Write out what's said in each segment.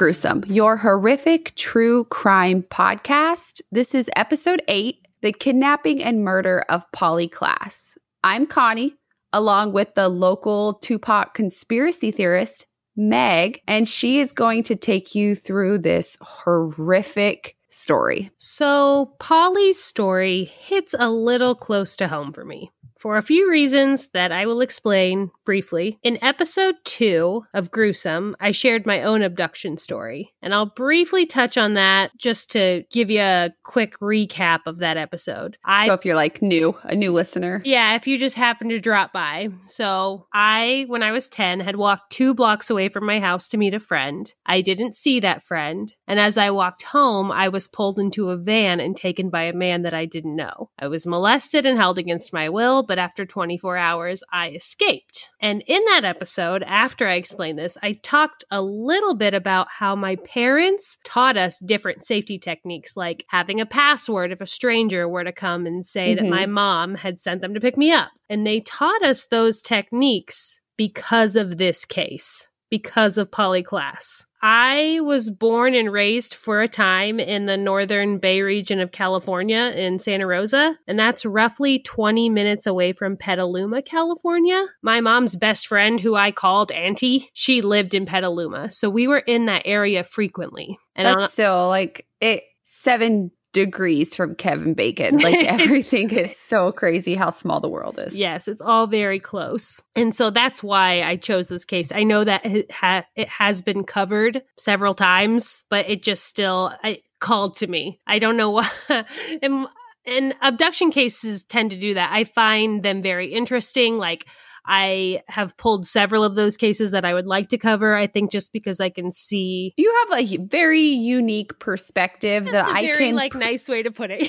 Gruesome, your horrific true crime podcast. This is episode eight The Kidnapping and Murder of Polly Klaas. I'm Connie, along with the local Tupac conspiracy theorist, Meg, and she is going to take you through this horrific story. So, Polly's story hits a little close to home for me for a few reasons that I will explain briefly. In episode two of Gruesome, I shared my own abduction story, and I'll briefly touch on that just to give you a quick recap of that episode. I, so if you're like new, a new listener. Yeah, if you just happen to drop by. So I, when I was 10, had walked two blocks away from my house to meet a friend. I didn't see that friend, and as I walked home, I was pulled into a van and taken by a man that I didn't know. I was molested and held against my will but after 24 hours, I escaped. And in that episode, after I explained this, I talked a little bit about how my parents taught us different safety techniques, like having a password if a stranger were to come and say mm-hmm. that my mom had sent them to pick me up. And they taught us those techniques because of this case, because of Polly Klaas. I was born and raised for a time in the northern Bay region of California in Santa Rosa, and that's roughly 20 minutes away from Petaluma, California. My mom's best friend, who I called Auntie, she lived in Petaluma, so we were in that area frequently. And that's on- still like it seven degrees from Kevin Bacon. Like everything is so crazy how small the world is. Yes, it's all very close. And so that's why I chose this case. I know that it, ha- it has been covered several times, but it just still I, called to me. I don't know why. and, and abduction cases tend to do that. I find them very interesting. Like, I have pulled several of those cases that I would like to cover. I think just because I can see you have a very unique perspective that I very, can like nice way to put it.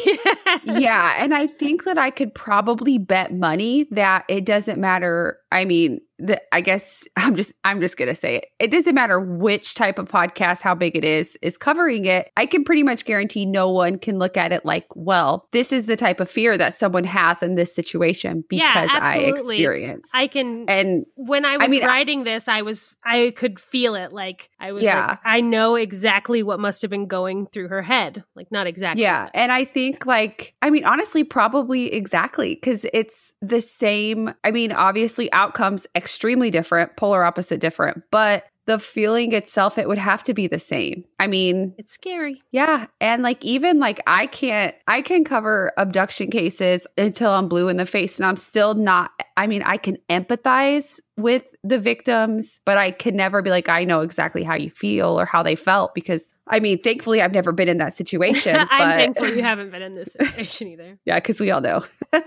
yeah, and I think that I could probably bet money that it doesn't matter. I mean, the, I guess I'm just I'm just gonna say it. It doesn't matter which type of podcast, how big it is, is covering it. I can pretty much guarantee no one can look at it like, well, this is the type of fear that someone has in this situation because yeah, I experience. I can and when I was I mean, writing this, I was I could feel it. Like I was yeah. like, I know exactly what must have been going through her head. Like not exactly. Yeah. And I think like I mean, honestly, probably exactly because it's the same. I mean, obviously outcomes extremely different, polar opposite different, but the feeling itself it would have to be the same. I mean it's scary. yeah and like even like i can't i can cover abduction cases until i'm blue in the face and i'm still not i mean i can empathize with the victims, but I can never be like, I know exactly how you feel or how they felt because I mean, thankfully, I've never been in that situation. I'm but... thankful you haven't been in this situation either. yeah, because we all know.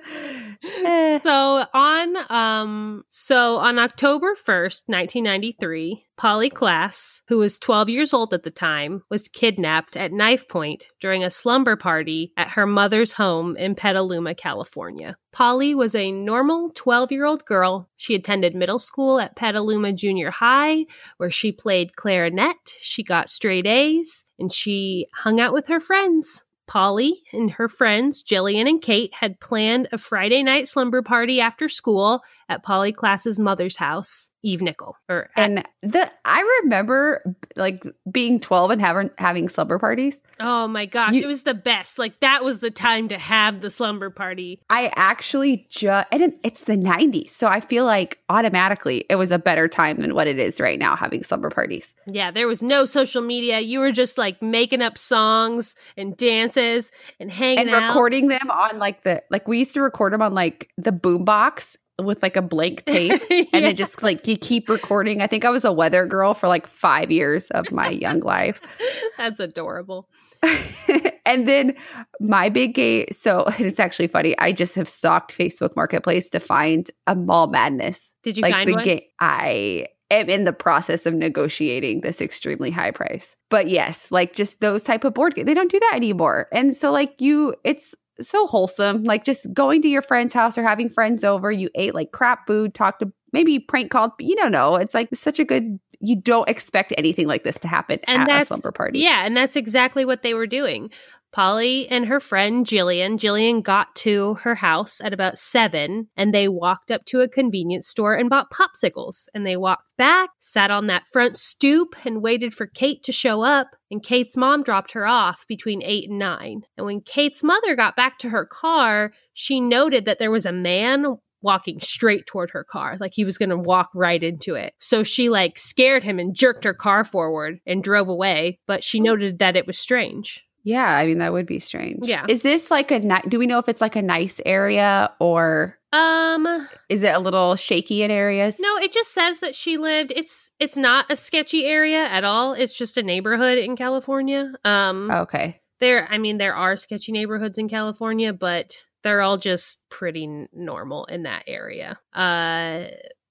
so on, um, so on October first, nineteen ninety three, Polly Klaas, who was twelve years old at the time, was kidnapped at knife point during a slumber party at her mother's home in Petaluma, California. Polly was a normal 12 year old girl. She attended middle school at Petaluma Junior High, where she played clarinet. She got straight A's and she hung out with her friends. Polly and her friends, Jillian and Kate, had planned a Friday night slumber party after school at Polly Klaas's mother's house, Eve Nichol. Or at- and the I remember like being 12 and having having slumber parties. Oh my gosh, you, it was the best. Like that was the time to have the slumber party. I actually just and it, it's the 90s, so I feel like automatically it was a better time than what it is right now having slumber parties. Yeah, there was no social media. You were just like making up songs and dances and hanging and out. recording them on like the like we used to record them on like the boombox with like a blank tape yeah. and then just like you keep recording. I think I was a weather girl for like five years of my young life. That's adorable. and then my big game. So it's actually funny. I just have stalked Facebook Marketplace to find a mall madness. Did you like find the one? game. I am in the process of negotiating this extremely high price. But yes, like just those type of board games, they don't do that anymore. And so like you, it's so wholesome. Like just going to your friend's house or having friends over, you ate like crap food, talked to maybe prank called, but you don't know. It's like such a good. You don't expect anything like this to happen and at that's a slumber party. Yeah, and that's exactly what they were doing. Polly and her friend Jillian. Jillian got to her house at about seven and they walked up to a convenience store and bought popsicles. And they walked back, sat on that front stoop, and waited for Kate to show up. And Kate's mom dropped her off between eight and nine. And when Kate's mother got back to her car, she noted that there was a man walking straight toward her car like he was going to walk right into it so she like scared him and jerked her car forward and drove away but she mm. noted that it was strange Yeah, I mean that would be strange. Yeah. Is this like a ni- do we know if it's like a nice area or um is it a little shaky in areas? no it just says that she lived it's it's not a sketchy area at all it's just a neighborhood in california um Okay. there i mean there are sketchy neighborhoods in california but they're all just pretty n- normal in that area uh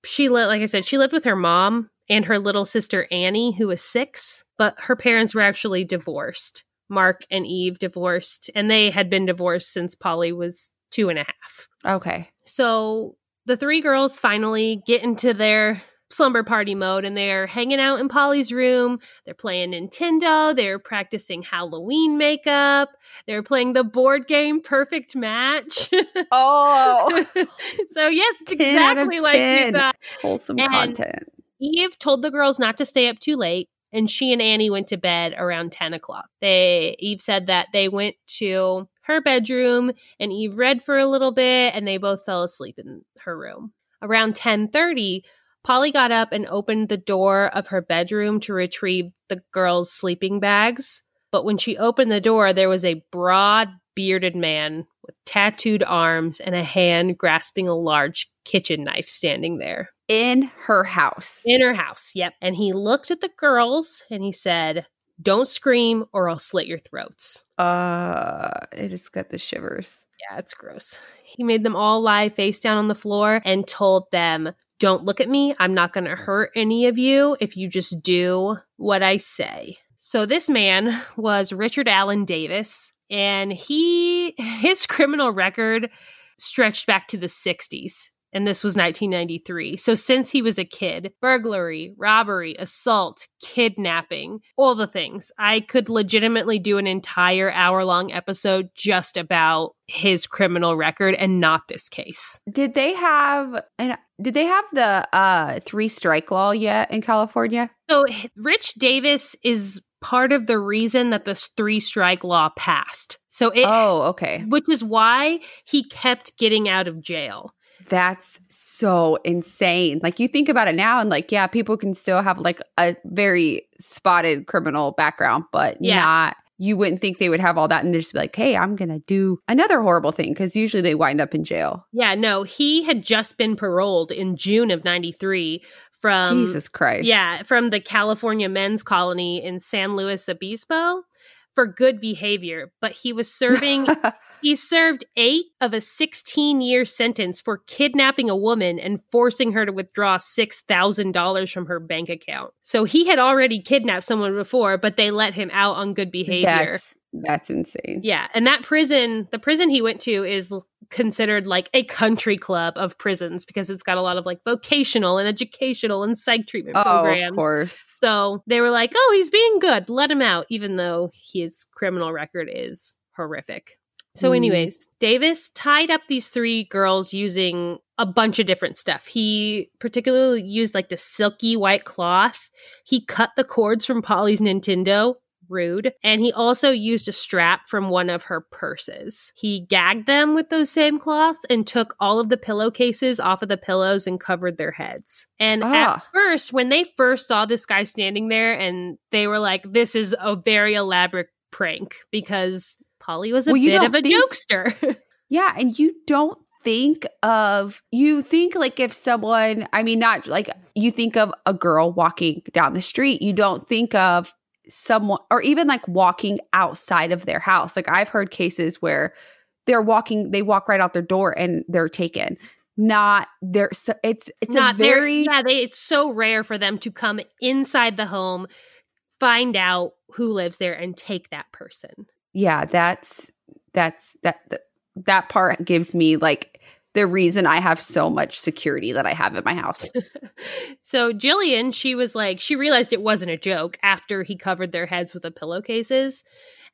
she lived like i said she lived with her mom and her little sister annie who was six but her parents were actually divorced mark and eve divorced and they had been divorced since polly was two and a half Okay. so the three girls finally get into their slumber party mode and they're hanging out in Polly's room. They're playing Nintendo. They're practicing Halloween makeup. They're playing the board game Perfect Match. Oh, so, yes, it's 10 out of exactly like you thought. wholesome And- content. Eve told the girls not to stay up too late, and she and Annie went to bed around 10 o'clock. They Eve said that they went to her bedroom and Eve read for a little bit and they both fell asleep in her room. Around 10:30, Polly got up and opened the door of her bedroom to retrieve the girls' sleeping bags. But when she opened the door, there was a broad bearded man with tattooed arms and a hand grasping a large kitchen knife standing there In her house. in her house. Yep. And he looked at the girls and he said, Don't scream or I'll slit your throats. Uh, it just got the shivers. Yeah, it's gross. He made them all lie face down on the floor and told them, Don't look at me. I'm not going to hurt any of you if you just do what I say. So this man was Richard Allen Davis, and he his criminal record stretched back to the 60s. And this was 1993. So since he was a kid, burglary, robbery, assault, kidnapping, all the things. I could legitimately do an entire hour long episode just about his criminal record and not this case. Did they have and did they have the uh three strike law yet in California? So Rich Davis is part of the reason that this three strike law passed. So it oh, okay. which is why he kept getting out of jail. That's so insane. Like you think about it now and like yeah, people can still have like a very spotted criminal background, but Yeah. not you wouldn't think they would have all that and just be like, "Hey, I'm going to do another horrible thing" cuz usually they wind up in jail. Yeah, no, he had just been paroled in June of 93 from Jesus Christ. Yeah, from the California Men's Colony in San Luis Obispo for good behavior, but he was serving he served 8 of a 16-year sentence for kidnapping a woman and forcing her to withdraw $6,000 from her bank account. So he had already kidnapped someone before, but they let him out on good behavior. That's that's insane. Yeah, and that prison, the prison he went to is considered like a country club of prisons because it's got a lot of like vocational and educational and psych treatment Oh, programs. of course. So they were like, "Oh, he's being good. Let him out," even though his criminal record is horrific. So, Hmm. anyways, Davis tied up these three girls using a bunch of different stuff. He particularly used like the silky white cloth. He cut the cords from Polly's Nintendo. Rude. And he also used a strap from one of her purses. He gagged them with those same cloths and took all of the pillowcases off of the pillows and covered their heads. And at Ah. first, when they first saw this guy standing there and they were like, this is a very elaborate prank because Polly was a Well, bit of a think- jokester. Yeah, and you don't think of you think like if someone I mean not like you think of a girl walking down the street, you don't think of someone or even like walking outside of their house. Like I've heard cases where they're walking they walk right out their door and they're taken. Not there so it's it's Not very yeah, they it's so rare for them to come inside the home, find out who lives there and take that person. Yeah, that's that's that that, that part gives me like the reason I have so much security that I have in my house. so Jillian, she was like, she realized it wasn't a joke after he covered their heads with the pillowcases.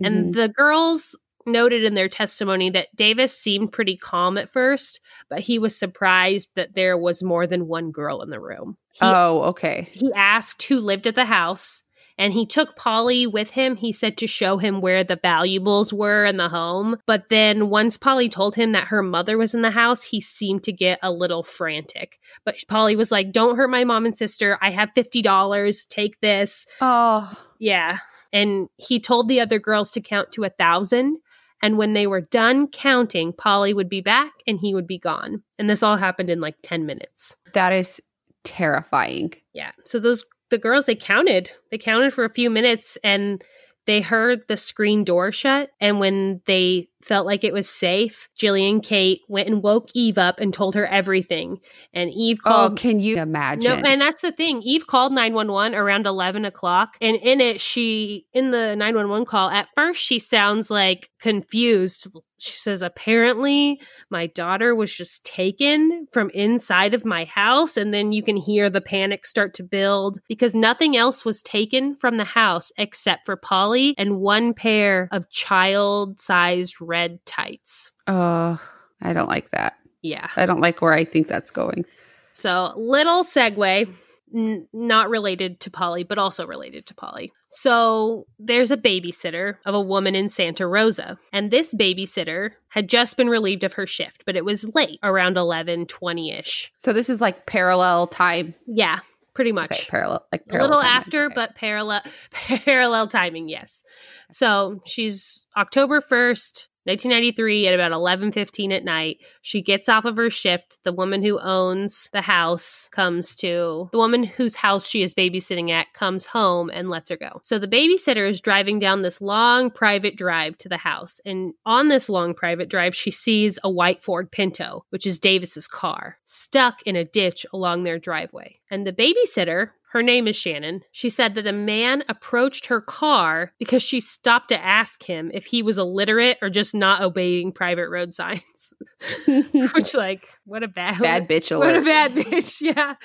And Mhm. the girls noted in their testimony that Davis seemed pretty calm at first, but he was surprised that there was more than one girl in the room. He, oh, okay. he asked who lived at the house. And he took Polly with him, he said, to show him where the valuables were in the home. But then once Polly told him that her mother was in the house, he seemed to get a little frantic. But Polly was like, Don't hurt my mom and sister. I have $50. Take this. Oh, Yeah. And he told the other girls to count to a thousand. And when they were done counting, Polly would be back and he would be gone. And this all happened in like 10 minutes. that is terrifying. Yeah. So those the girls they counted. They counted for a few minutes and they heard the screen door shut and when they felt like it was safe, Jillian Kate went and woke Eve up and told her everything. And Eve Oh, can you imagine? no, and that's the thing. Eve called 911 around 11 o'clock. And in it, she, in the 911 call, at first she sounds like confused. She says, apparently my daughter was just taken from inside of my house. And then you can hear the panic start to build because nothing else was taken from the house except for Polly and one pair of child sized red tights. oh, I don't like that. Yeah. I don't like where I think that's going. So, little segue, n- not related to Polly, but also related to Polly. So, there's a babysitter of a woman in Santa Rosa, and this babysitter had just been relieved of her shift, but it was late, around 11 20 ish. So this is like parallel time. Yeah, pretty much. Okay, parallel like a little timelines, after, okay. but parallel parallel timing. Yes. So she's October first, 1993, at about 11:15 at night. She gets off of her shift. The woman who owns the house comes to the woman whose house she is babysitting at comes home and lets her go. So the babysitter is driving down this long private drive to the house, and on this long private drive, she sees a white Ford Pinto, which is Davis's car, stuck in a ditch along their driveway. And the babysitter her name is Shannon. She said that a man approached her car because she stopped to ask him if he was illiterate or just not obeying private road signs. Which, like, what a bad, bad bitch what a bad bitch. Yeah.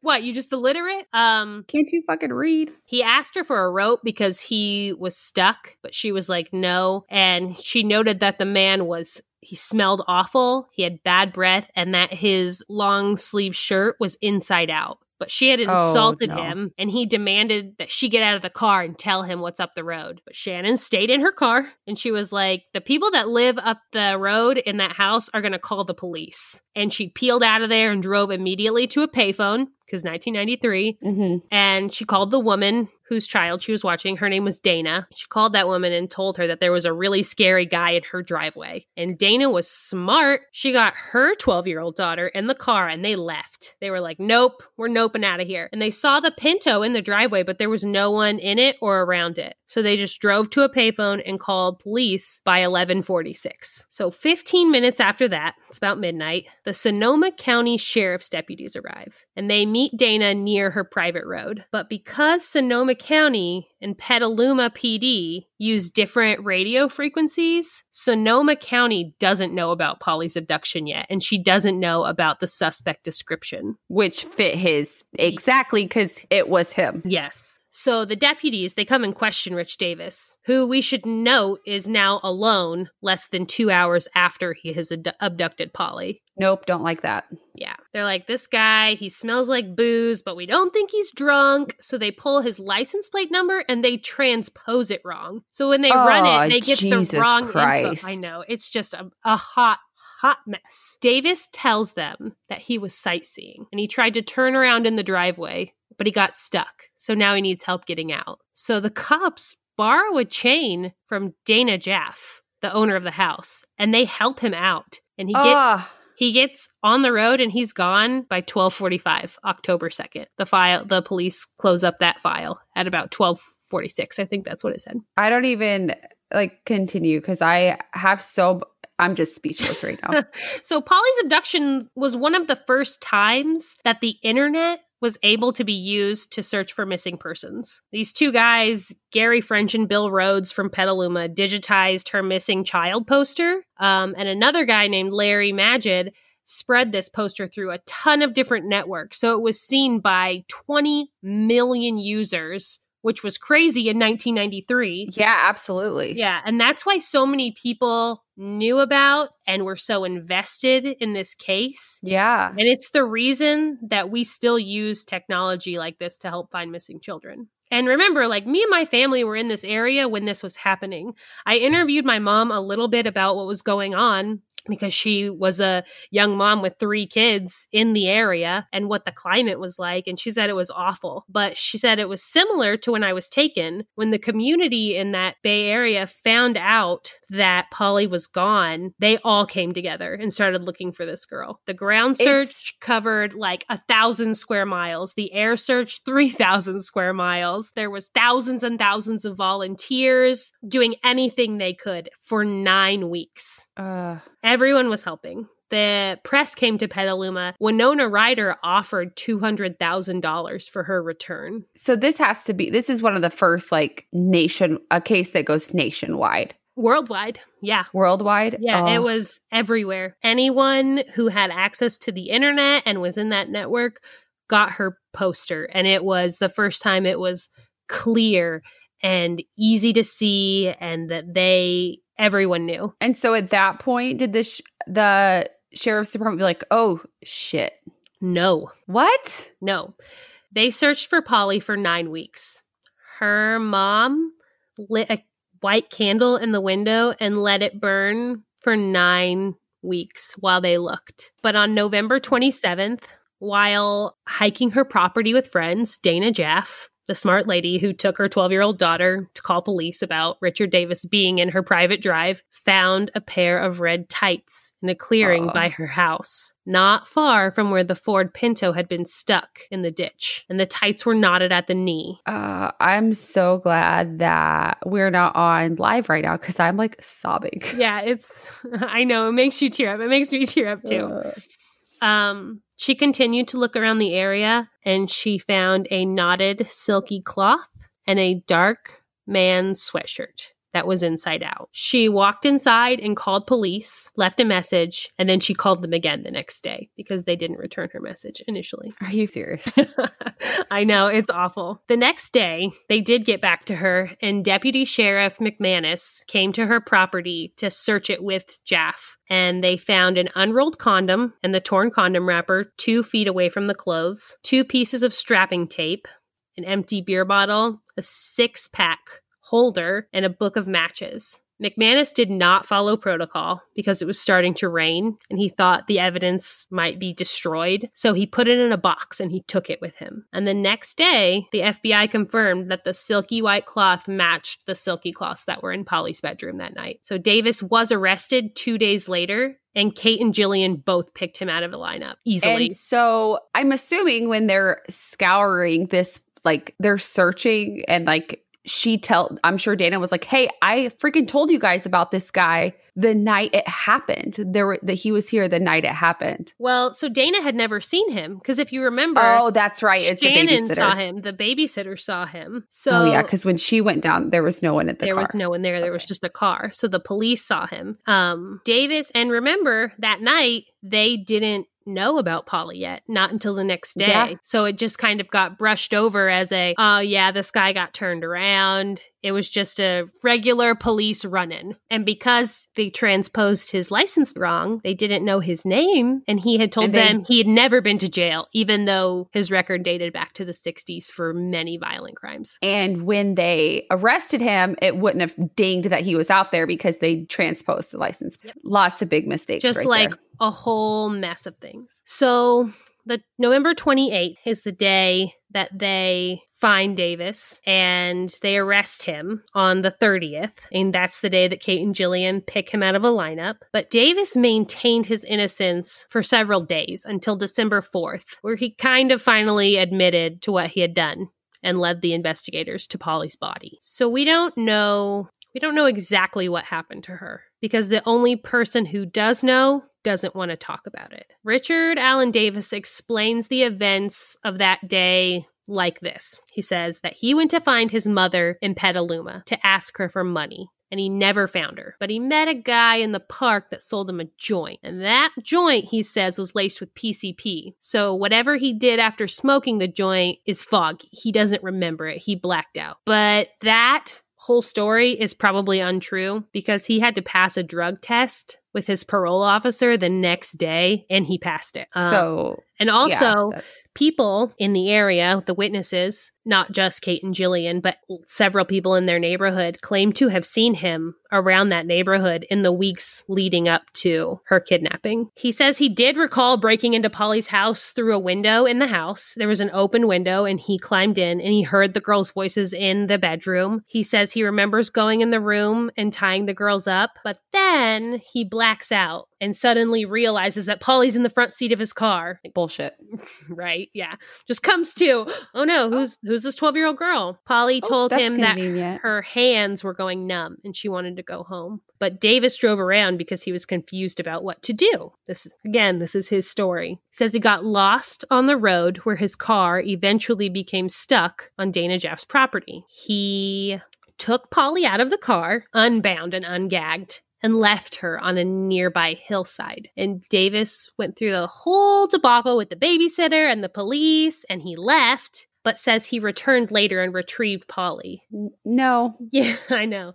What? You just illiterate? Um, Can't you fucking read? he asked her for a rope because he was stuck, but she was like, no. And she noted that the man was. He smelled awful. He had bad breath, and that his long sleeve shirt was inside out. But she had Oh, insulted no. him, and he demanded that she get out of the car and tell him what's up the road. But Shannon stayed in her car, and she was like, The people that live up the road in that house are going to call the police. And she peeled out of there and drove immediately to a payphone because 1993 Mm-hmm. and she called the woman whose child she was watching. Her name was Dana. She called that woman and told her that there was a really scary guy in her driveway. And Dana was smart. She got her 12 year old daughter in the car and they left. They were like, nope, we're noping out of here. And they saw the Pinto in the driveway, but there was no one in it or around it. So they just drove to a payphone and called police by 1146. So 15 minutes after that, it's about midnight, the Sonoma County Sheriff's deputies arrive and they meet Dana near her private road. But because Sonoma County and Petaluma PD use different radio frequencies, Sonoma County doesn't know about Polly's abduction yet, and she doesn't know about the suspect description. Which fit his exactly because it was him. Yes. So the deputies, they come and question Rich Davis, who we should note is now alone less than two hours after he has ad- abducted Polly. Nope, don't like that. Yeah. They're like, this guy, he smells like booze, but we don't think he's drunk. So they pull his license plate number and they transpose it wrong. So when they run Oh, it, they get Jesus the wrong Christ. info. I know. It's just a, a hot, hot mess. Davis tells them that he was sightseeing and he tried to turn around in the driveway, but he got stuck. So now he needs help getting out. So the cops borrow a chain from Dana Jaffe, the owner of the house, and they help him out. And he get Ah, He gets on the road and he's gone by 12:45 October 2nd. The file the police close up that file at about 12:46. I think that's what it said. I don't even like continue because I have so I'm just speechless right now. so Polly's abduction was one of the first times that the internet was able to be used to search for missing persons. These two guys, Gary French and Bill Rhodes from Petaluma, digitized her missing child poster. Um, and another guy named Larry Magid spread this poster through a ton of different networks. So it was seen by 20 million users which was crazy in 1993. Yeah, absolutely. Yeah, and that's why so many people knew about and were so invested in this case. Yeah. And it's the reason that we still use technology like this to help find missing children. And remember, like me and my family were in this area when this was happening. I interviewed my mom a little bit about what was going on because she was a young mom with three kids in the area and what the climate was like. And she said it was awful. But she said it was similar to when I was taken, when the community in that Bay Area found out that Polly was gone, they all came together and started looking for this girl. The ground search it's- covered like a thousand square miles, the air search, 3,000 square miles. There was thousands and thousands of volunteers doing anything they could for nine weeks. Uh Everyone was helping. The press came to Petaluma. Winona Ryder offered $200,000 for her return. So this has to be, this is one of the first like nation, a case that goes nationwide. Worldwide. Yeah. Worldwide? Yeah, oh. it was everywhere. Anyone who had access to the internet and was in that network got her poster. And it was the first time it was clear and easy to see and that they everyone knew. And so at that point, did the sh- the sheriff's department be like, "Oh shit"? No. What? No. They searched for Polly for nine weeks. Her mom lit a white candle in the window and let it burn for nine weeks while they looked. But on November 27th, while hiking her property with friends, Dana Jaffe, the smart lady who took her 12 year old daughter to call police about Richard Davis being in her private drive, found a pair of red tights in a clearing by her house, not far from where the Ford Pinto had been stuck in the ditch. And the tights were knotted at the knee. Uh, I'm so glad that we're not on live right now because I'm like sobbing. Yeah, it's, I know, it makes you tear up. It makes me tear up too. Uh. Um, she continued to look around the area and she found a knotted silky cloth and a dark man sweatshirt that was inside out. She walked inside and called police, left a message, and then she called them again the next day because they didn't return her message initially. Are you serious? I know, it's awful. The next day, they did get back to her, and Deputy Sheriff McManus came to her property to search it with Jaffe. And they found an unrolled condom and the torn condom wrapper two feet away from the clothes, two pieces of strapping tape, an empty beer bottle, a six pack holder, and a book of matches. McManus did not follow protocol because it was starting to rain and he thought the evidence might be destroyed. So he put it in a box and he took it with him. And the next day, the FBI confirmed that the silky white cloth matched the silky cloths that were in Polly's bedroom that night. So Davis was arrested two days later and Kate and Jillian both picked him out of the lineup easily. And so I'm assuming when they're scouring this, like they're searching and like she tell I'm sure Dana was like, "Hey, I freaking told you guys about this guy the night it happened. There were that he was here the night it happened." Well, so Dana had never seen him because if you remember, oh, that's right, it's Shannon the babysitter. saw him. The babysitter saw him. So oh yeah, because when she went down, there was no one at the there car. was no one there. There okay. was just a car. So the police saw him. Um, Davis, and remember that night they didn't know about Polly yet, not until the next day. Yeah. So it just kind of got brushed over as a, oh, yeah, this guy got turned around. It was just a regular police run in. And because they transposed his license wrong, they didn't know his name. And he had told them he had never been to jail, even though his record dated back to the 60s for many violent crimes. And when they arrested him, it wouldn't have dinged that he was out there because they transposed the license. Yep. Lots of big mistakes. Just right like there a whole mess of things. So the November 28th is the day that they find Davis and they arrest him on the 30th. And that's the day that Kate and Jillian pick him out of a lineup. But Davis maintained his innocence for several days until December 4th, where he kind of finally admitted to what he had done and led the investigators to Polly's body. So we don't know we don't know exactly what happened to her because the only person who does know doesn't want to talk about it. Richard Allen Davis explains the events of that day like this. He says that he went to find his mother in Petaluma to ask her for money. And he never found her. But he met a guy in the park that sold him a joint. And that joint, he says, was laced with PCP. So whatever he did after smoking the joint is foggy. He doesn't remember it. He blacked out. But that whole story is probably untrue because he had to pass a drug test with his parole officer the next day and he passed it. Um, so, and also, yeah, people in the area, the witnesses, not just Kate and Jillian, but several people in their neighborhood claim to have seen him around that neighborhood in the weeks leading up to her kidnapping. He says he did recall breaking into Polly's house through a window in the house. There was an open window and he climbed in and he heard the girls' voices in the bedroom. He says he remembers going in the room and tying the girls up, but then he blacks out and suddenly realizes that Polly's in the front seat of his car. Bullshit. right? Yeah. Just comes to, oh no, who's who's this 12-year-old girl? Polly oh, told him convenient. that her hands were going numb and she wanted to go home. But Davis drove around because he was confused about what to do. This is again, this is his story. He says he got lost on the road where his car eventually became stuck on Dana Jeff's property. He took Polly out of the car, unbound and ungagged, and left her on a nearby hillside. And Davis went through the whole debacle with the babysitter and the police, and he left but says he returned later and retrieved Polly. No. Yeah, I know.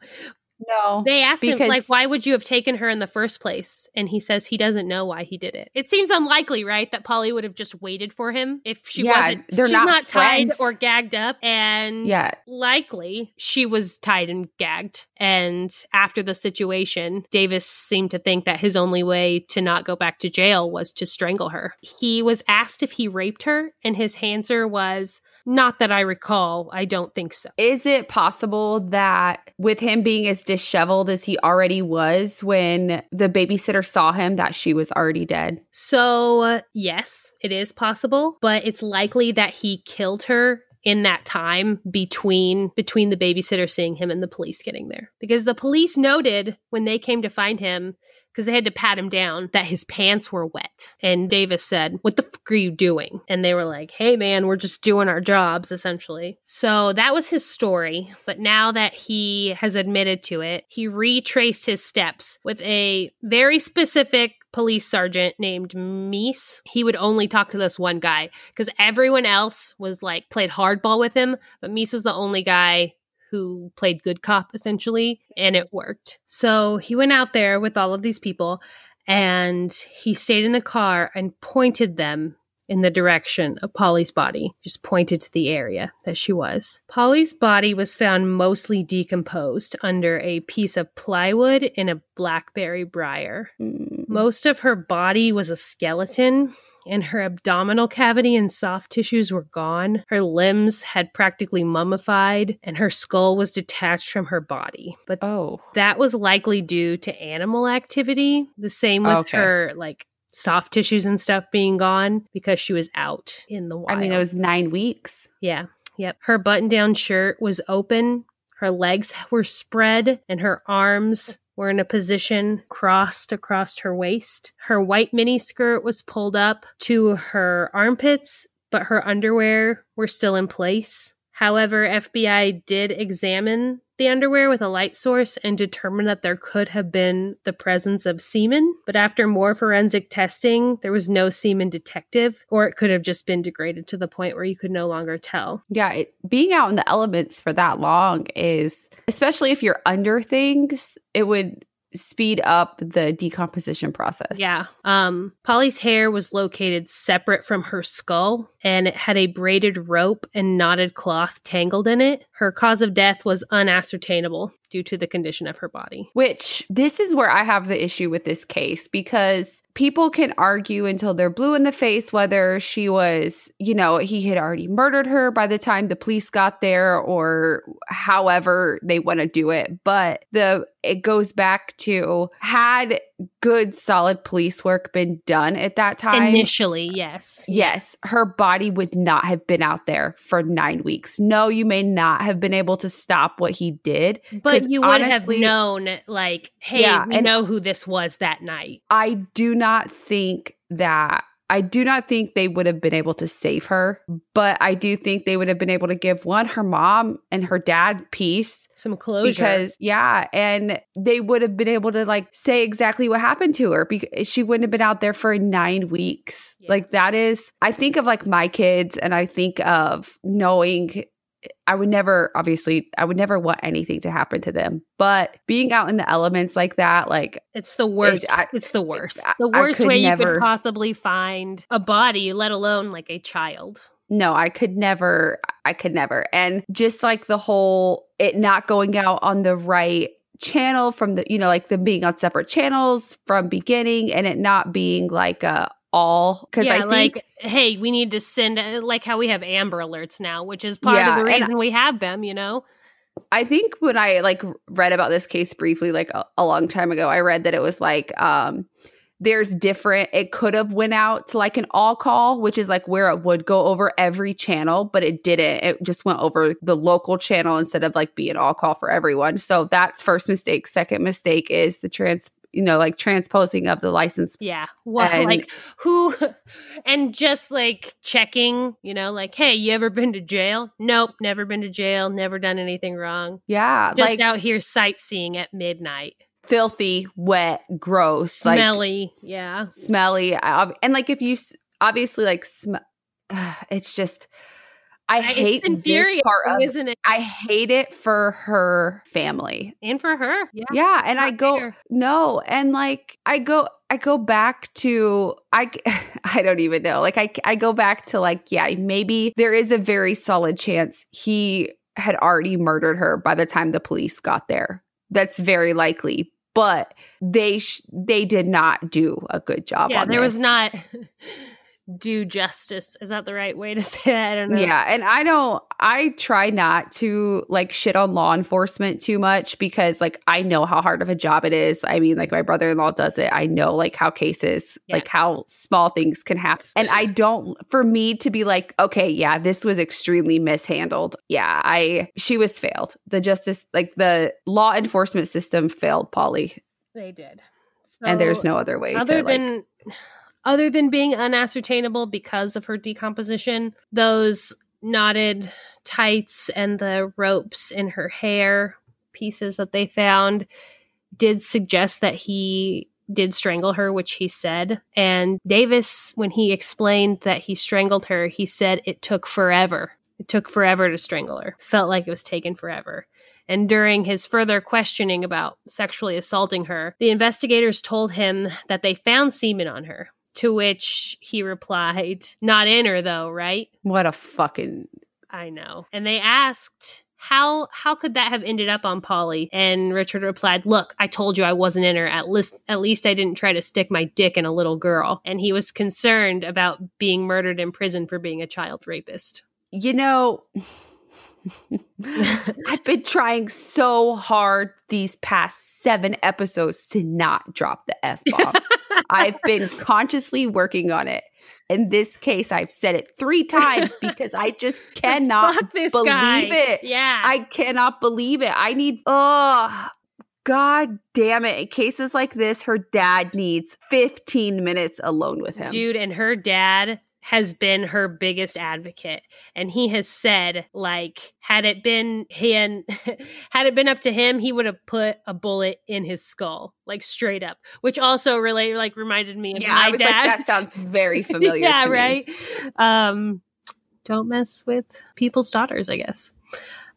No. They asked him, like, why would you have taken her in the first place? And he says he doesn't know why he did it. It seems unlikely, right? That Polly would have just waited for him if she yeah, wasn't. They're she's not, not tied or gagged up. And yeah. likely she was tied and gagged. And after the situation, Davis seemed to think that his only way to not go back to jail was to strangle her. He was asked if he raped her, and his answer was, not that I recall. I don't think so. Is it possible that with him being as disheveled as he already was when the babysitter saw him, that she was already dead? So, uh, yes, it is possible, but it's likely that he killed her in that time between between the babysitter seeing him and the police getting there because the police noted when they came to find him because they had to pat him down that his pants were wet. And Davis said, What the fuck are you doing? And they were like, Hey, man, we're just doing our jobs, essentially. So that was his story. But now that he has admitted to it, he retraced his steps with a very specific police sergeant named Meese. He would only talk to this one guy because everyone else was like played hardball with him, but Meese was the only guy who played good cop essentially, and it worked. So he went out there with all of these people and he stayed in the car and pointed them in the direction of Polly's body, just pointed to the area that she was. Polly's body was found mostly decomposed under a piece of plywood in a blackberry briar. Mm. Most of her body was a skeleton, and her abdominal cavity and soft tissues were gone. Her limbs had practically mummified, and her skull was detached from her body. But oh, that was likely due to animal activity. The same with okay. her like soft tissues and stuff being gone because she was out in the wild. I mean, it was nine weeks. Yeah. Yep. Her button down shirt was open. Her legs were spread and her arms were in a position crossed across her waist. Her white miniskirt was pulled up to her armpits, but her underwear were still in place. However, FBI did examine the underwear with a light source and determined that there could have been the presence of semen. But after more forensic testing, there was no semen detective, or it could have just been degraded to the point where you could no longer tell. Yeah, it, being out in the elements for that long is, especially if you're under things, it would speed up the decomposition process. Yeah. Um Polly's hair was located separate from her skull and it had a braided rope and knotted cloth tangled in it. Her cause of death was unascertainable due to the condition of her body. Which this is where I have the issue with this case because people can argue until they're blue in the face whether she was, you know, he had already murdered her by the time the police got there or however they want to do it. But the it goes back to had good solid police work been done at that time? Initially yes. Yes. Her body would not have been out there for nine weeks. No you may not have been able to stop what he did but you would honestly, have known like hey yeah, we know who this was that night. I do not think that I do not think they would have been able to save her, but I do think they would have been able to give one her mom and her dad peace. Some closure. Because, yeah, and they would have been able to like say exactly what happened to her because she wouldn't have been out there for nine weeks. Yeah. Like, that is, I think of like my kids and I think of knowing I would never, obviously, I would never want anything to happen to them. But being out in the elements like that, like it's the worst. It, I, it's the worst. The worst way never, you could possibly find a body, let alone like a child. No, I could never. I could never. And just like the whole it not going out on the right channel from the you know like them being on separate channels from beginning and it not being like a all because yeah, I think like hey, we need to send uh, like how we have Amber Alerts now, which is part yeah, of the reason we have them. You know. I think when I like read about this case briefly, like a, a long time ago, I read that it was like um there's different it could have went out to like an all call which is like where it would go over every channel but it didn't it just went over the local channel instead of like being all call for everyone so that's first mistake second mistake is the trans you know, like transposing of the license. Yeah. Well, and, like who, and just like checking, you know, like, hey, you ever been to jail? Nope, never been to jail, never done anything wrong. Yeah. Just like, out here sightseeing at midnight. Filthy, wet, gross, smelly. Like, yeah. Smelly. And like, if you obviously like, sm- it's just, I hate this part of, isn't it? I hate it for her family and for her. Yeah, yeah. And I go fair. no, and like I go, I go back to I I don't even know. Like I I go back to like yeah, maybe there is a very solid chance he had already murdered her by the time the police got there. That's very likely, but they sh- they did not do a good job. Yeah, there this. was not. do justice. Is that the right way to say that? I don't know. Yeah. And I don't, I try not to like shit on law enforcement too much because like I know how hard of a job it is. I mean, like my brother in law does it. I know like how cases, yeah. like how small things can happen. And I don't, for me to be like, okay, yeah, this was extremely mishandled. Yeah. I, she was failed. The justice, like the law enforcement system failed Polly. They did. So, and there's no other way other to, than. Like, other than being unascertainable because of her decomposition, those knotted tights and the ropes in her hair pieces that they found did suggest that he did strangle her, which he said. And Davis, when he explained that he strangled her, he said it took forever. It took forever to strangle her. Felt like it was taken forever. And during his further questioning about sexually assaulting her, the investigators told him that they found semen on her, to which he replied, Not in her though, right? What a fucking I know. And they asked how how could that have ended up on Polly? And Richard replied, "Look, I told you I wasn't in her. At least at least I didn't try to stick my dick in a little girl." And he was concerned about being murdered in prison for being a child rapist. You know, I've been trying so hard these past seven episodes to not drop the F bomb. I've been consciously working on it. In this case, I've said it three times because I just cannot believe guy. it. Yeah. I cannot believe it. I need, oh, God damn it. In cases like this, her dad needs 15 minutes alone with him. Dude, and her dad has been her biggest advocate and he has said like had it been him had it been up to him he would have put a bullet in his skull like straight up which also really like reminded me of yeah i was dad. like that sounds very familiar yeah right um don't mess with people's daughters i guess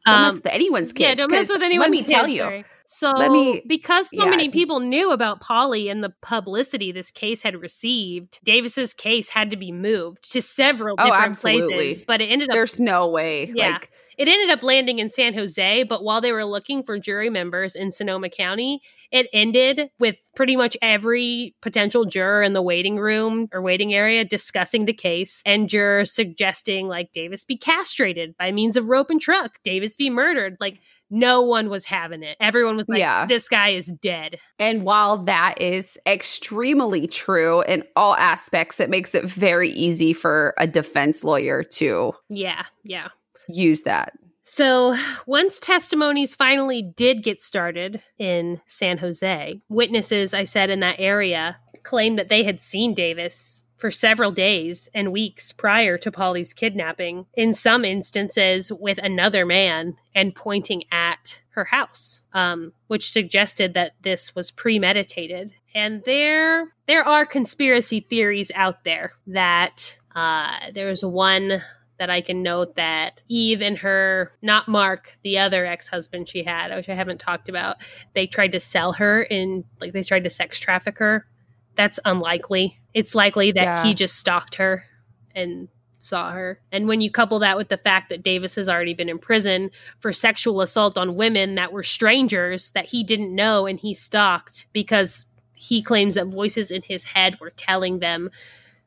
don't um, mess with anyone's kids yeah don't mess with anyone's let me tell you sorry. So Let me- because so yeah. many people knew about Polly and the publicity this case had received, Davis's case had to be moved to several Oh, different absolutely. places. But it ended up There's no way. Yeah. Like, it ended up landing in San Jose, but while they were looking for jury members in Sonoma County, it ended with pretty much every potential juror in the waiting room or waiting area discussing the case and jurors suggesting like Davis be castrated by means of rope and truck, Davis be murdered. Like no one was having it. Everyone was like, Yeah. this guy is dead. And while that is extremely true in all aspects, it makes it very easy for a defense lawyer to Yeah, yeah. Use that. So, once testimonies finally did get started in San Jose, witnesses, I said, in that area claimed that they had seen Davis for several days and weeks prior to Polly's kidnapping, in some instances with another man and pointing at her house, um, which suggested that this was premeditated. And there, there are conspiracy theories out there that uh, there's one that I can note that Eve and her, not Mark, the other ex husband she had, which I haven't talked about, they tried to sell her in, like, they tried to sex traffic her. That's unlikely. It's likely that Yeah. he just stalked her and saw her. And when you couple that with the fact that Davis has already been in prison for sexual assault on women that were strangers that he didn't know and he stalked because he claims that voices in his head were telling them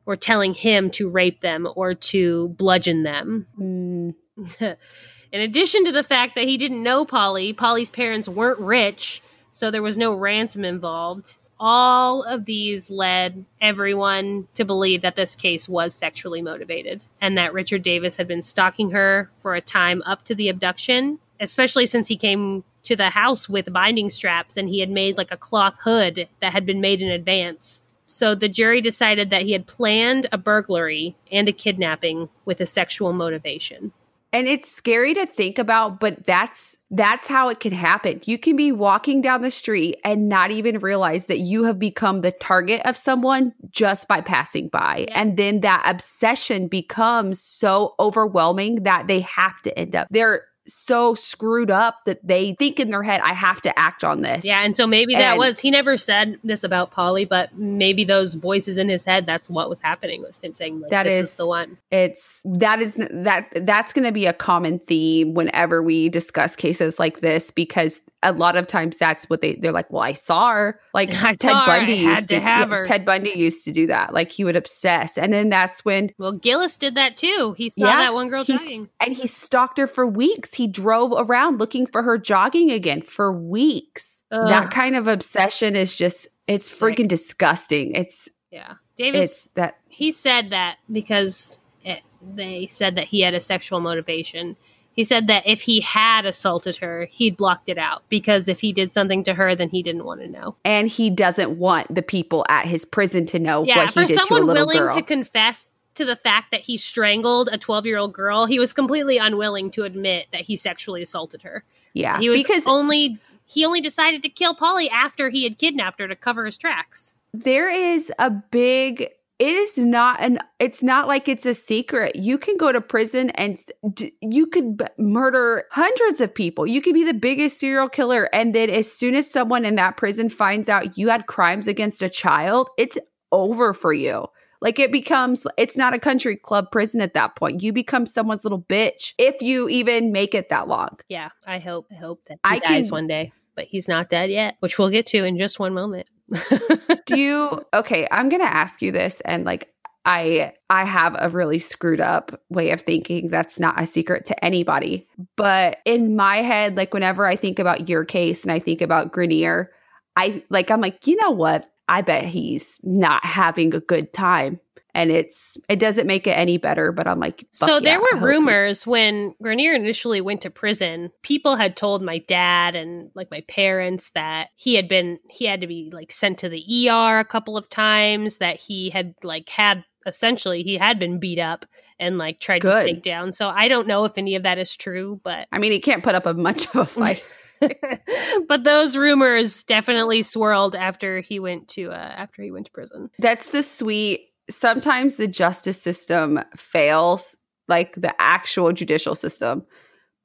or telling him to rape them or to bludgeon them. Mm, In addition to the fact that he didn't know Polly, Polly's parents weren't rich, so there was no ransom involved. All of these led everyone to believe that this case was sexually motivated and that Richard Davis had been stalking her for a time up to the abduction, especially since he came to the house with binding straps and he had made like a cloth hood that had been made in advance. So the jury decided that he had planned a burglary and a kidnapping with a sexual motivation. and it's scary to think about, but that's that's how it can happen. You can be walking down the street and not even realize that you have become the target of someone just by passing by. Yeah. And then that obsession becomes so overwhelming that they have to end up. They're so screwed up that they think in their head, I have to act on this. Yeah, and so maybe that And- was he never said this about Polly, but maybe those voices in his head that's what was happening was him saying like That this is- is the one. it's that is that that's going to be a common theme whenever we discuss cases like this because a lot of times that's what they they're like well i saw her like I ted her, bundy had used to have her. ted bundy used to do that like he would obsess and then that's when Well, Gillis did that too. He saw Yeah, that one girl dying. and he stalked her for weeks he drove around looking for her jogging again for weeks Ugh. that kind of obsession is just it's Sick. freaking disgusting it's Yeah, Davis. it's that he said that because it, they said that he had a sexual motivation. He said that if he had assaulted her, he'd blocked it out because if he did something to her, then he didn't want to know. and he doesn't want the people at his prison to know Yeah, what he for did to a someone little willing girl. to confess to the fact that he strangled a 12 year old girl, he was completely unwilling to admit that he sexually assaulted her. yeah, He was because only he only decided to kill Polly after he had kidnapped her to cover his tracks. there is a big. It is not an. It's not like it's a secret. You can go to prison and d- you could b- murder hundreds of people. You could be the biggest serial killer, and then as soon as someone in that prison finds out you had crimes against a child, it's over for you. Like it becomes, it's not a country club prison at that point. You become someone's little bitch if you even make it that long. Yeah, I hope I hope that I dies can- one day, but he's not dead yet, which we'll get to in just one moment. do you okay i'm gonna ask you this and like i i have a really screwed up way of thinking that's not a secret to anybody. But in my head like whenever i think about your case and i think about grenier i like i'm like you know what? I bet he's not having a good time and it's it doesn't make it any better but i'm like So there yeah, were hope he's- rumors when Grenier initially went to prison. People had told my dad and like my parents that he had been he had to be like sent to the ER a couple of times. That he had like had essentially he had been beat up and like tried Good. to take down. So I don't know if any of that is true, but i mean he can't put up a much of a fight but those rumors definitely swirled after he went to uh, after he went to prison. That's the sweet. Sometimes the justice system fails, like the actual judicial system,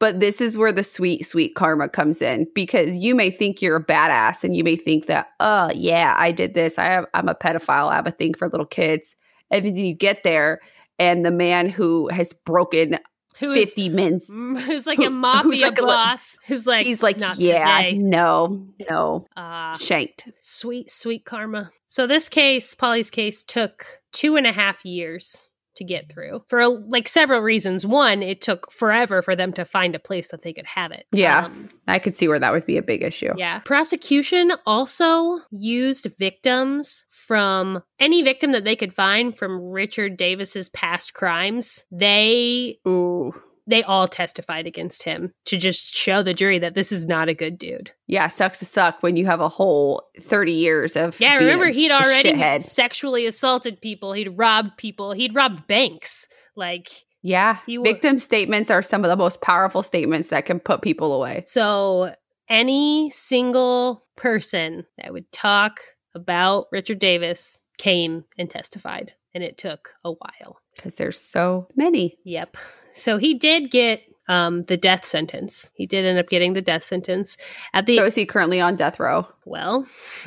But this is where the sweet, sweet karma comes in because you may think you're a badass and you may think that, oh, yeah, I did this. I have, I'm a pedophile. I have a thing for little kids. And then you get there and the man who has broken Who is 50 men's who's like a mafia like a- boss who's like he's like, not yeah, today. no, no, Ah, shanked. sweet, sweet karma. So this case, Polly's case, took two and a half years to get through for like several reasons. One, it took forever for them to find a place that they could have it. Yeah. Um, I could see where that would be a big issue. yeah. Prosecution also used victims from any victim that they could find from Richard Davis's past crimes. They Ooh. they all testified against him to just show the jury that this is not a good dude. Yeah, sucks to suck when you have a whole 30 years of Yeah, remember he'd already sexually assaulted people, he'd robbed people, he'd robbed banks. Like Yeah. Wa- Victim statements are some of the most powerful statements that can put people away. so any single person that would talk about Richard Davis came and testified and it took a while. Because there's so many. Yep. So he did get um, the death sentence. He did end up getting the death sentence at the So is he currently on death row? Well,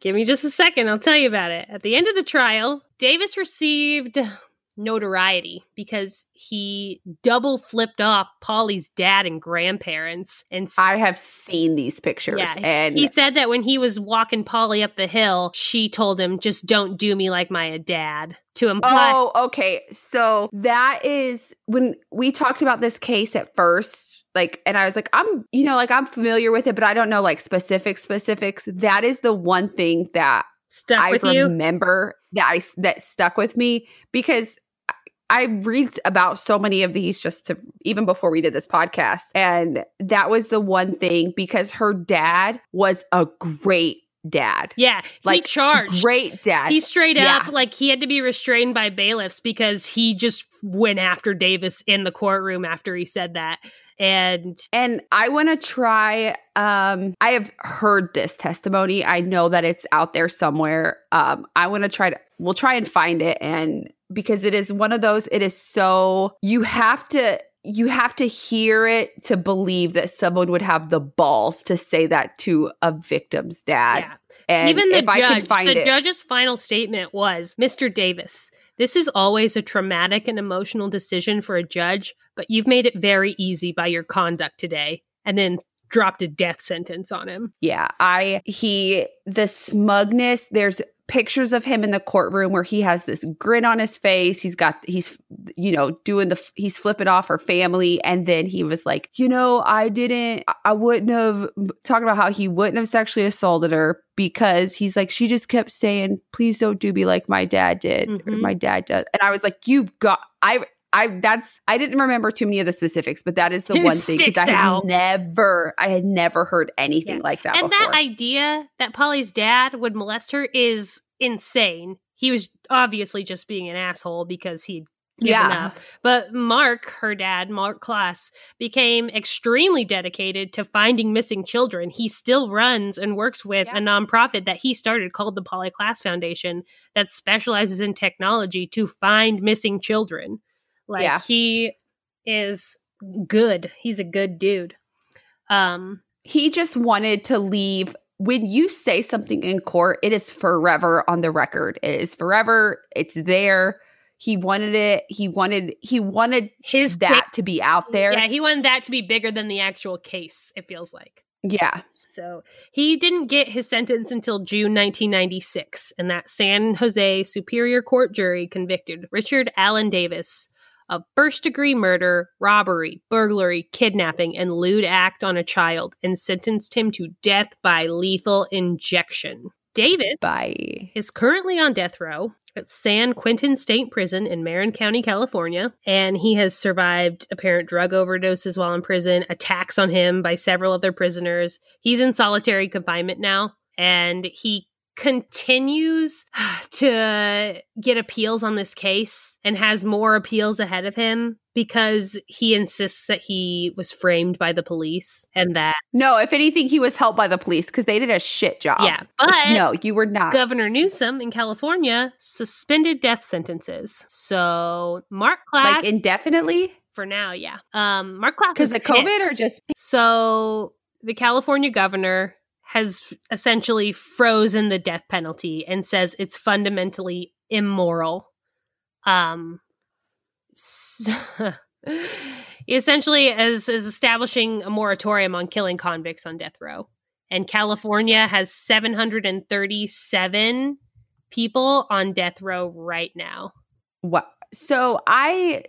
give me just a second. I'll tell you about it. At the end of the trial, Davis received notoriety because he double flipped off Polly's dad and grandparents. And I have seen these pictures. yeah, and he said that when he was walking Polly up the hill, she told him, just don't do me like my dad. To imply. Oh, okay. So that is when we talked about this case at first, like, and I was like, I'm, you know, like I'm familiar with it, but I don't know like specific specifics. That is the one thing that stuck I with you. remember that I that stuck with me because I- read about so many of these just to even before we did this podcast, and that was the one thing because her dad was a great dad, Yeah, he like charged. great dad. He straight Yeah. up like he had to be restrained by bailiffs because he just went after Davis in the courtroom after he said that. And And I want to try um I have heard this testimony. I know that it's out there somewhere. Um I want to try to we'll try and find it and because it is one of those it is so you have to you have to hear it to believe that someone would have the balls to say that to a victim's dad. yeah, And even the if I can judge, the it. judge's final statement was, "Mr. Davis, this is always a traumatic and emotional decision for a judge, but you've made it very easy by your conduct today." And then dropped a death sentence on him. Yeah, I he the smugness. There's pictures of him in the courtroom where he has this grin on his face. He's got he's you know doing the he's flipping off her family, and then he was like, you know, I didn't, I wouldn't have talking about how he wouldn't have sexually assaulted her because he's like she just kept saying, please don't do me like my dad did, or Mhm. my dad does, and I was like, you've got I. I that's I didn't remember too many of the specifics, but that is the It one thing because I had never I had never heard anything Yeah. like that and before. that idea that Polly's dad would molest her is insane. He was obviously just being an asshole because he'd given Yeah. up. But Mark, her dad, Mark Klaas, became extremely dedicated to finding missing children. He still runs and works with Yeah. a nonprofit that he started called the Polly Klaas Foundation that specializes in technology to find missing children. Like Yeah. he is good. He's a good dude. Um he just wanted to leave when you say something in court it is forever on the record it is forever it's there he wanted it he wanted he wanted his that to be out there Yeah, he wanted that to be bigger than the actual case, it feels like. yeah So he didn't get his sentence until June 1996, and that San Jose Superior Court jury convicted Richard Allen Davis of first degree murder, robbery, burglary, kidnapping, and lewd act on a child and sentenced him to death by lethal injection. David by is currently on death row at San Quentin State Prison in Marin County, California, and he has survived apparent drug overdoses while in prison, attacks on him by several other prisoners. He's in solitary confinement now, and he continues to get appeals on this case and has more appeals ahead of him because he insists that he was framed by the police and that no if anything he was helped by the police because they did a shit job yeah but no you were not Governor Newsom in California suspended death sentences. So Mark Klaas like indefinitely For now, yeah. Um, Mark Klaas Because the COVID or just So the California governor has essentially frozen the death penalty and says it's fundamentally immoral. Um, s- he essentially is is establishing a moratorium on killing convicts on death row, and California has 737 people on death row right now. what? So I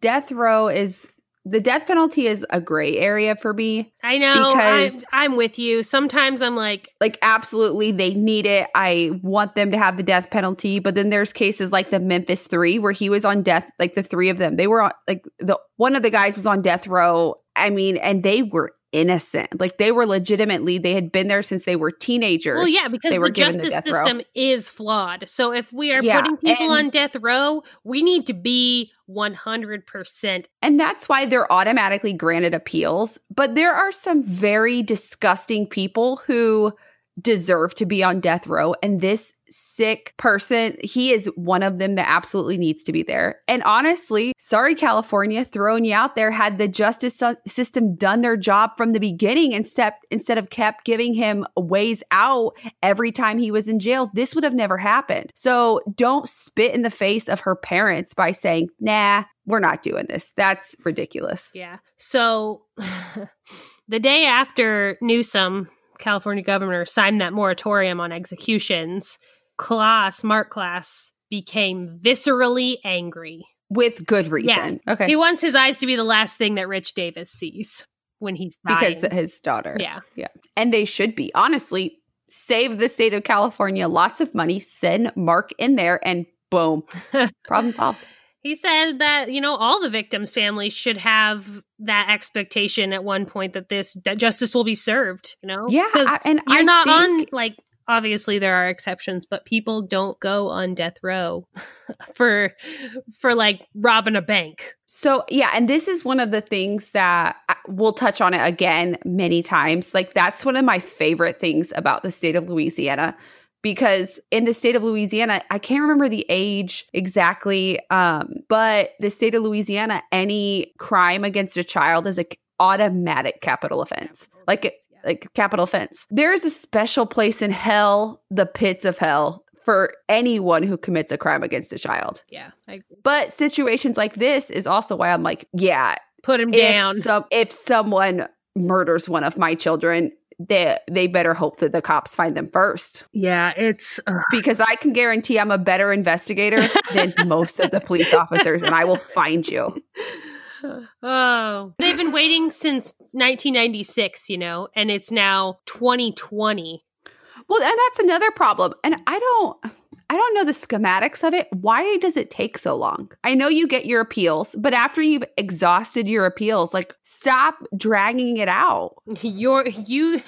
death row is the death penalty is a gray area for me. I know. Because- I'm, I'm with you. Sometimes I'm like, Like absolutely, they need it. I want them to have the death penalty. But then there's cases like the Memphis Three where he was on death. Like the three of them, they were on like the one of the guys was on death row. I mean, and they were innocent. Like they were legitimately. They had been there since they were teenagers. Well, yeah, because the given the justice row. system is flawed. So if we are Yeah, putting people on death row, we need to be 100%. And that's why they're automatically granted appeals. But there are some very disgusting people who deserve to be on death row. And this sick person, he is one of them that absolutely needs to be there. And honestly, sorry, California, throwing you out there, had the justice sy- system done their job from the beginning and step, instead of kept giving him ways out every time he was in jail, this would have never happened. So don't spit in the face of her parents by saying, nah, we're not doing this. That's ridiculous. Yeah. So the day after Newsom, California governor, signed that moratorium on executions, Klaas, Mark Klaas, became viscerally angry. With good reason. Okay. He wants his eyes to be the last thing that Rich Davis sees when he's dying. because his daughter. Yeah. Yeah. And they should be. Honestly, save the state of California lots of money, send Mark in there, and boom, problem solved. He said that you know all the victims' families should have that expectation at one point that this that justice will be served. You know, Yeah. I- and you're I not think- on like obviously there are exceptions, but people don't go on death row for for like robbing a bank. So, yeah, and this is one of the things that we'll touch on it again many times. Like, that's one of my favorite things about the state of Louisiana because in the state of Louisiana, I can't remember the age exactly, um, but the state of Louisiana, any crime against a child is an automatic capital offense. Like, it, like capital offense. There is a special place in hell, the pits of hell, for anyone who commits a crime against a child. Yeah. But situations like this is also why I'm like, yeah, put him down. if some if someone murders one of my children, they they better hope that the cops find them first. yeah, it's ugh. Because I can guarantee I'm a better investigator than most of the police officers, and I will find you. oh, they've been waiting since 1996, you know, and it's now 2020. Well, and that's another problem. And I don't I don't know the schematics of it. Why does it take so long? I know you get your appeals, but after you've exhausted your appeals, like stop dragging it out. You're you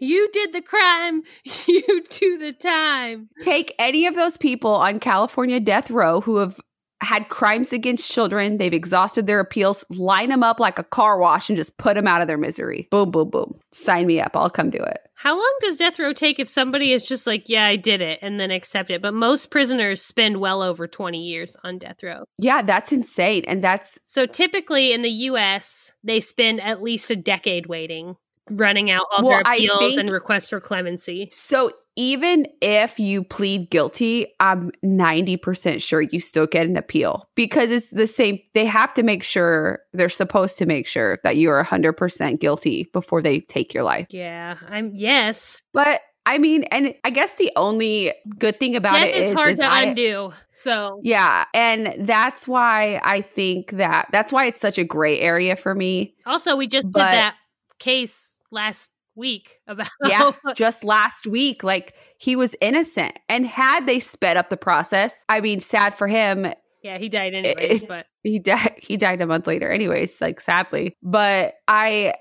you did the crime, you do the time. take any of those people on California death row who have had crimes against children, they've exhausted their appeals, line them up like a car wash and just put them out of their misery. Boom, boom, boom. Sign me up. I'll come do it. How long does death row take if somebody is just like, yeah, I did it and then accept it? But most prisoners spend well over 20 years on death row. Yeah, that's insane. And that's So typically in the US, they spend at least a decade waiting, running out all Well, their appeals think- and requests for clemency. so even if you plead guilty, I'm 90% sure you still get an appeal because it's the same. They have to make sure, they're supposed to make sure that you are 100% guilty before they take your life. Yeah, I'm yes. But I mean, and I guess the only good thing about Death it is is, hard is to I, undo. So Yeah, and that's why I think that that's why it's such a gray area for me. also we just But- did that case last week about Yeah, just last week like he was innocent and had they sped up the process, I mean sad for him, yeah, he died anyways, it- but he died he died a month later anyways, like sadly. But I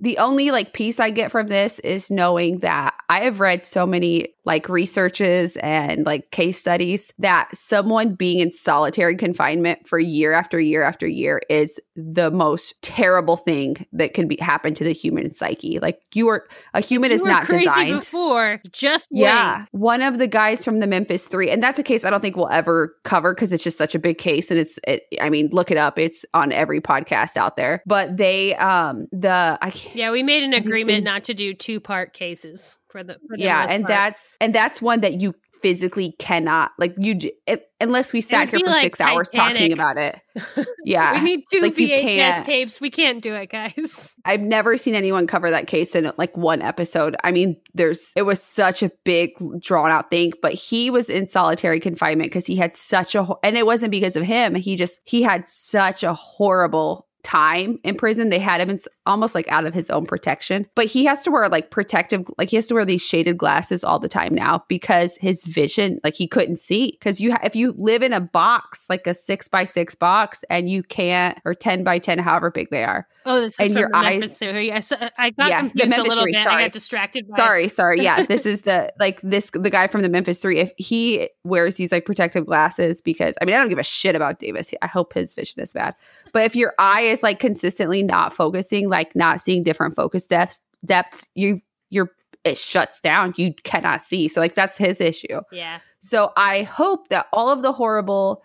the only like piece I get from this is knowing that I have read so many like researches and like case studies that someone being in solitary confinement for year after year after year is the most terrible thing that can be happen to the human psyche. Like you are a human You is not crazy designed. before. Just Yeah. wait. One of the guys from the Memphis 3 and that's a case I don't think we'll ever cover cuz it's just such a big case and it's it, I mean look it up. It's on every podcast out there. But they um the I can't Yeah, we made an agreement not to do two part cases for the. For the yeah and part. that's and that's one that you physically cannot like you it, unless we sat here for like six hours talking about it yeah we need two like VHS tapes. We can't do it, guys. i've never seen anyone cover that case in like one episode i mean there's it was such a big drawn out thing but he was in solitary confinement because he had such a and it wasn't because of him he just he had such a horrible time in prison they had him almost like out of his own protection but he has to wear like protective like he has to wear these shaded glasses all the time now because his vision like he couldn't see because you if you live in a box like a six by six box and you can't or 10 by 10 however big they are Oh, this is And from your eyes- Memphis theory. I, I got Yeah, the confused a little theory, bit. I got distracted by Sorry, sorry. Yeah, this is the like this the guy from the Memphis Three. If he wears these like protective glasses, because I mean I don't give a shit about Davis. I hope his vision is bad. But if your eye is like consistently not focusing, like not seeing different focus depths, depths, you you're it shuts down. You cannot see. So like that's his issue. Yeah. So I hope that all of the horrible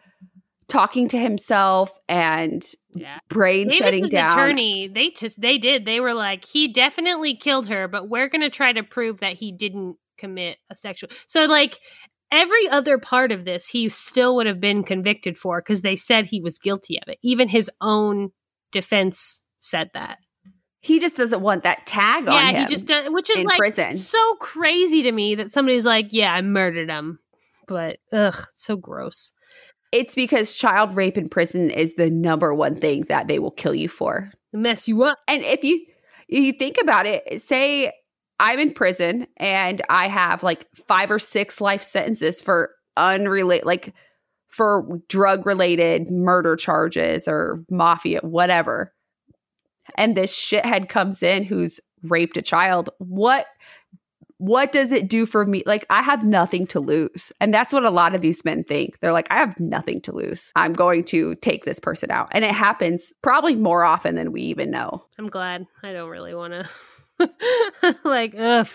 talking to himself and Yeah. brain shutting Davis's down. attorney, they just they did. They were like, he definitely killed her, but we're gonna try to prove that he didn't commit a sexual. So like every other part of this, he still would have been convicted for because they said he was guilty of it. Even his own defense said that. He just doesn't want that tag on him. yeah, he just does, which is like prison. so crazy to me that somebody's like, yeah, I murdered him, but ugh, it's so gross. It's because child rape in prison is the number one thing that they will kill you for. Mess you up. And if you you think about it, say I'm in prison and I have like five or six life sentences for unrelated like for drug related murder charges or mafia whatever. And this shithead comes in who's raped a child. What what does it do for me? Like, I have nothing to lose. And that's what a lot of these men think. They're like, I have nothing to lose. I'm going to take this person out. And it happens probably more often than we even know. I'm glad. I don't really want to. like, ugh.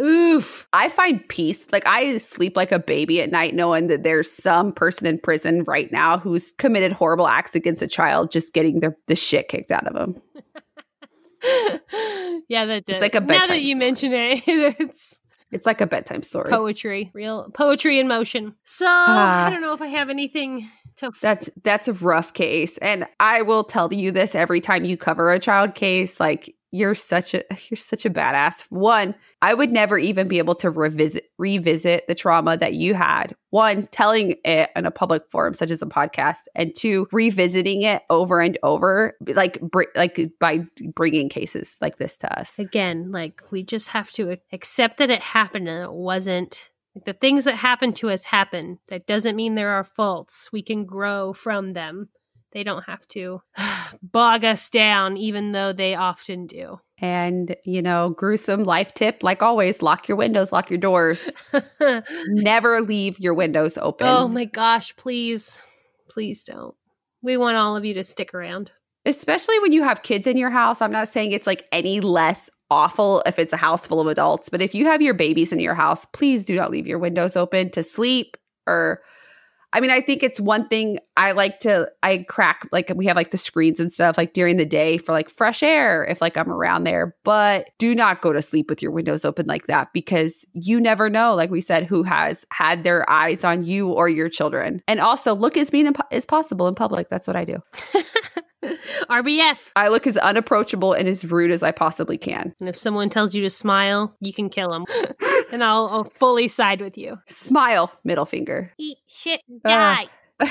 Oof. I find peace. Like, I sleep like a baby at night knowing that there's some person in prison right now who's committed horrible acts against a child, just getting the, the shit kicked out of them. yeah, that did. like a bedtime now that you story. mention it, it's It's like a bedtime story. poetry, real poetry in motion. So Ah. I don't know if I have anything to. That's that's a rough case. And I will tell you this every time you cover a child case, like you're such a you're such a badass. One, I would never even be able to revisit revisit the trauma that you had. One, telling it in a public forum such as a podcast, and two, revisiting it over and over, like br- like by bringing cases like this to us. Again, like we just have to accept that it happened and it wasn't. Like, the things that happen to us happen. That doesn't mean there are faults. We can grow from them. They don't have to bog us down, even though they often do. And you know, gruesome life tip, like always, lock your windows, lock your doors. Never leave your windows open. oh my gosh, please. Please don't. We want all of you to stick around. especially when you have kids in your house. I'm not saying it's like any less awful if it's a house full of adults, but if you have your babies in your house, please do not leave your windows open to sleep or I mean, I think it's one thing I like to I crack like we have like the screens and stuff like during the day for like fresh air if like I'm around there, but do not go to sleep with your windows open like that because you never know like we said who has had their eyes on you or your children. And also look as mean as possible in public. That's what I do. RBF. I look as unapproachable and as rude as I possibly can. And if someone tells you to smile, you can kill them. and I'll, I'll fully side with you. Smile, middle finger. Eat shit and Uh,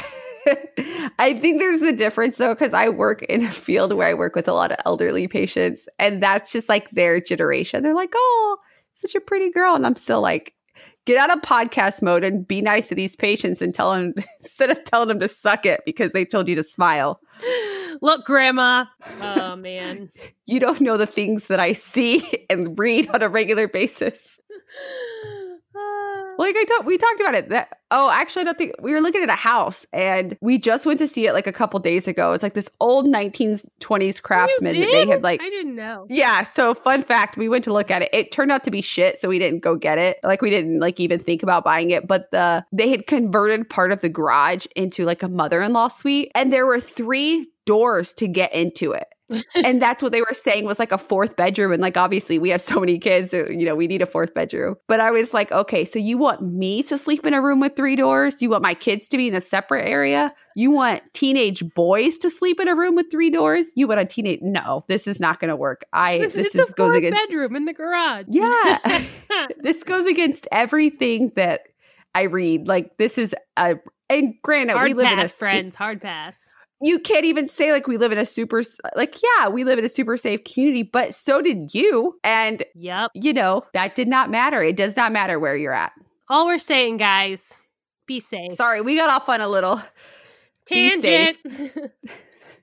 I think there's a difference though, because I work in a field where I work with a lot of elderly patients, and that's just like their generation. They're like, oh, such a pretty girl. And I'm still like, get out of podcast mode and be nice to these patients and tell them instead of telling them to suck it because they told you to smile. Look, Grandma. Oh, man. You don't know the things that I see and read on a regular basis. Like I talked, we talked about it. That oh, actually, I don't think we were looking at a house, and we just went to see it like a couple days ago. It's like this old 1920s craftsman that they had like I didn't know. Yeah. So fun fact, we went to look at it. It turned out to be shit, so we didn't go get it. Like we didn't like even think about buying it. But the they had converted part of the garage into like a mother-in-law suite, and there were three doors to get into it. And that's what they were saying was like a fourth bedroom. And like obviously we have so many kids, so, you know, we need a fourth bedroom. But I was like, okay, so you want me to sleep in a room with three doors? You want my kids to be in a separate area? You want teenage boys to sleep in a room with three doors? You want a teenage? No, this is not going to work. I This, this, is a goes fourth against bedroom in the garage. Yeah. this goes against everything that I read. Like this is a and granted hard we live pass, in a friends. Hard pass. You can't even say like we live in a super like yeah we live in a super safe community but so did you and Yep. you know that did not matter it does not matter where you're at All we're saying, guys, be safe. sorry we got off on a little Tangent.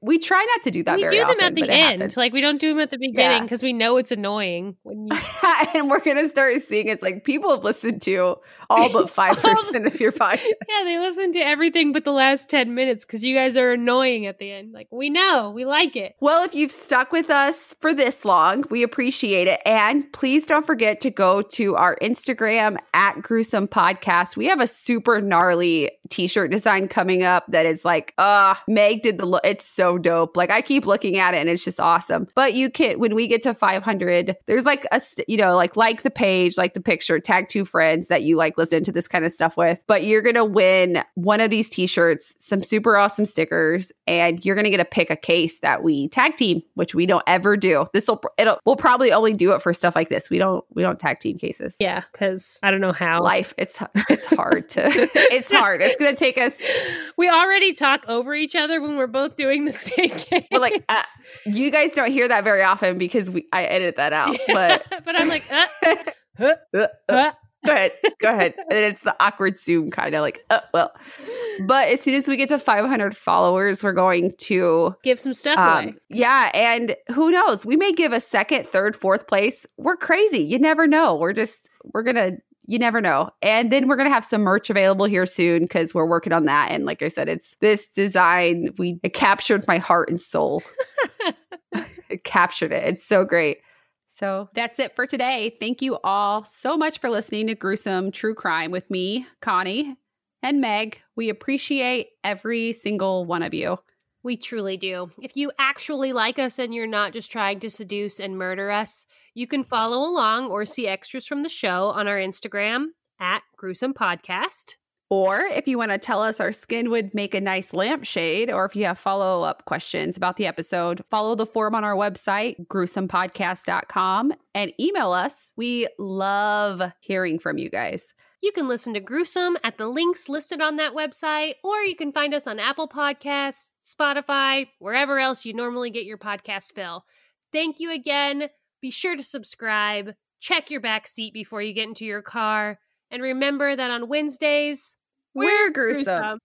we try not to do that we do them often, at the end. happens. Like we don't do them at the beginning Yeah. because we know it's annoying when you and we're gonna start seeing it's like people have listened to all but five percent of your podcast Yeah, they listen to everything but the last 10 minutes because you guys are annoying at the end. Like, we know, we like it. Well, if you've stuck with us for this long, we appreciate it. And please don't forget to go to our Instagram at Gruesome Podcast. We have a super gnarly t shirt design coming up that is like, uh, Meg did the look. It's so dope. Like, I keep looking at it and it's just awesome. But you can, when we get to 500, there's like a, st- you know, like, like the page, like the picture, tag two friends that you like listen to this kind of stuff with. But you're going to win one of these t shirts, some super awesome stickers, and you're going to get to pick a case that we tag team, which we don't ever do. This will, it'll, we'll probably only do it for stuff like this. We don't, we don't tag team cases. Yeah, because I don't know how. Life, it's it's hard to, it's hard. It's going to take us. We already talk over each other when we're both doing the game. We're like, uh, you guys don't hear that very often because we I edit that out. But but I'm like, uh, huh, uh, go ahead, go ahead. And it's the awkward Zoom kind of like, uh, well. But as soon as we get to 500 followers, we're going to give some stuff away. Um, yeah, and who knows? We may give a second, third, fourth place. We're crazy. You never know. We're just we're gonna. You never know. And then we're gonna have some merch available here soon because we're working on that. And like I said, it's this design. We it captured my heart and soul. it captured it. It's so great. So that's it for today. Thank you all so much for listening to Gruesome True Crime with me, Connie, and Meg. We appreciate every single one of you. We truly do. If you actually like us and you're not just trying to seduce and murder us, you can follow along or see extras from the show on our Instagram at Gruesome Podcast. Or if you want to tell us our skin would make a nice lampshade, or if you have follow up questions about the episode, follow the form on our website, gruesomepodcast.com, and email us. We love hearing from you guys. You can listen to Gruesome at the links listed on that website, or you can find us on Apple Podcasts, Spotify, wherever else you normally get your podcast fill. Thank you again. Be sure to subscribe, check your back seat before you get into your car, and remember that on Wednesdays, We're gruesome.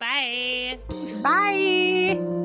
Bye. Bye.